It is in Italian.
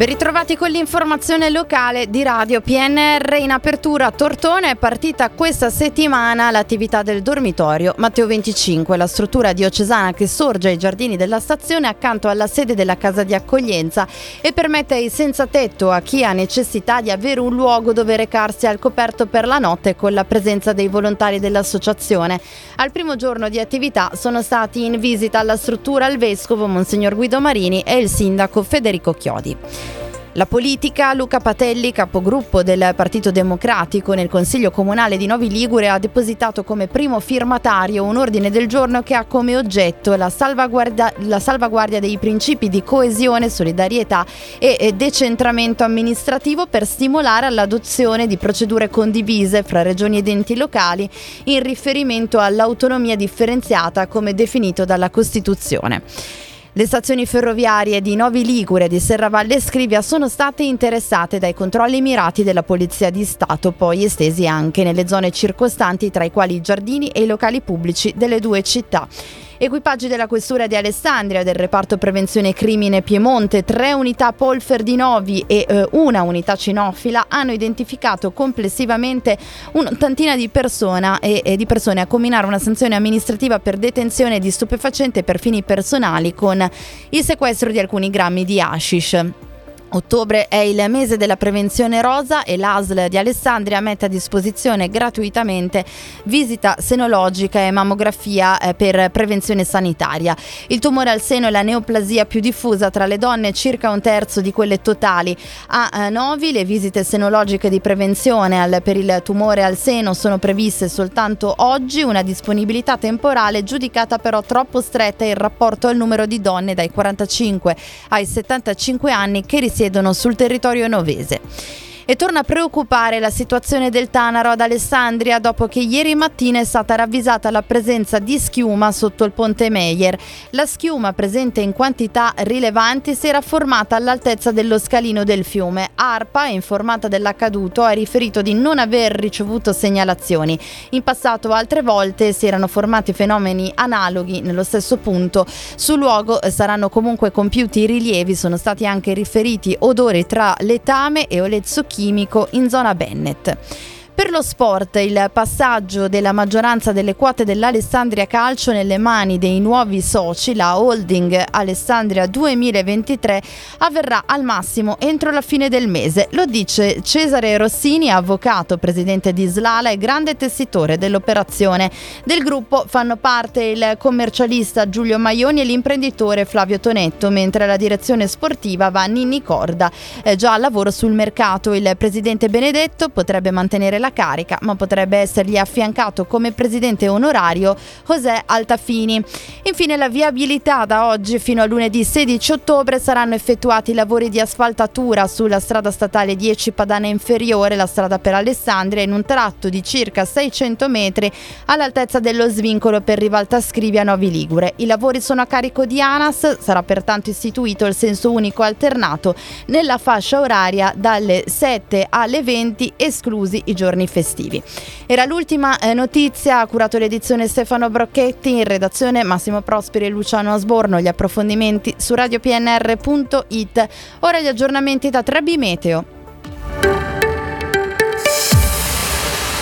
Ben ritrovati con l'informazione locale di Radio PNR in apertura a Tortone è partita questa settimana l'attività del dormitorio Matteo 25, la struttura diocesana che sorge ai giardini della stazione accanto alla sede della casa di accoglienza e permette ai senza tetto a chi ha necessità di avere un luogo dove recarsi al coperto per la notte con la presenza dei volontari dell'associazione. Al primo giorno di attività sono stati in visita alla struttura il vescovo Monsignor Guido Marini e il sindaco Federico Chiodi. La politica, Luca Patelli, capogruppo del Partito Democratico nel Consiglio Comunale di Novi Ligure, ha depositato come primo firmatario un ordine del giorno che ha come oggetto la salvaguardia, la salvaguardia dei principi di coesione, solidarietà e decentramento amministrativo per stimolare all'adozione di procedure condivise fra regioni ed enti locali in riferimento all'autonomia differenziata come definito dalla Costituzione. Le stazioni ferroviarie di Novi Ligure e di Serravalle Scrivia sono state interessate dai controlli mirati della Polizia di Stato, poi estesi anche nelle zone circostanti tra i quali i giardini e i locali pubblici delle due città. Equipaggi della Questura di Alessandria, del reparto prevenzione crimine Piemonte, tre unità Polfer di Novi e eh, una unità cinofila hanno identificato complessivamente un'ottantina di, e, e di persone a combinare una sanzione amministrativa per detenzione di stupefacente per fini personali con il sequestro di alcuni grammi di hashish. Ottobre è il mese della prevenzione rosa e l'ASL di Alessandria mette a disposizione gratuitamente visita senologica e mammografia eh, per prevenzione sanitaria. Il tumore al seno è la neoplasia più diffusa tra le donne, circa un terzo di quelle totali. A eh, Novi le visite senologiche di prevenzione per il tumore al seno sono previste soltanto oggi, una disponibilità temporale giudicata però troppo stretta in rapporto al numero di donne dai 45 ai 75 anni che risiedono risiedono sul territorio novese e torna a preoccupare la situazione del Tanaro ad Alessandria dopo che ieri mattina è stata ravvisata la presenza di schiuma sotto il ponte Meyer. La schiuma presente in quantità rilevanti si era formata all'altezza dello scalino del fiume. ARPA, informata dell'accaduto, ha riferito di non aver ricevuto segnalazioni. In passato altre volte si erano formati fenomeni analoghi nello stesso punto. Sul luogo saranno comunque compiuti rilievi, sono stati anche riferiti odori tra letame e olezzo chimico in zona Bennett. Per lo sport, il passaggio della maggioranza delle quote dell'Alessandria Calcio nelle mani dei nuovi soci, la holding Alessandria 2023, avverrà al massimo entro la fine del mese. Lo dice Cesare Rossini, avvocato, presidente di Slala e grande tessitore dell'operazione. Del gruppo fanno parte il commercialista Giulio Maioni e l'imprenditore Flavio Tonetto, mentre la direzione sportiva va a Ninni Corda. È già al lavoro sul mercato il presidente Benedetto potrebbe mantenere la carica, ma potrebbe essergli affiancato come presidente onorario José Altafini. Infine la viabilità da oggi fino a lunedì 16 ottobre saranno effettuati lavori di asfaltatura sulla strada statale 10 Padana Inferiore, la strada per Alessandria, in un tratto di circa 600 metri all'altezza dello svincolo per Rivalta Scrivia Novi Ligure. I lavori sono a carico di ANAS, sarà pertanto istituito il senso unico alternato nella fascia oraria dalle 7 alle 20 esclusi i giorni giorni festivi. Era l'ultima eh, notizia, ha curato l'edizione Stefano Brocchetti, in redazione Massimo Prosperi e Luciano Asborno, gli approfondimenti su radiopnr.it. Ora gli aggiornamenti da 3B Meteo.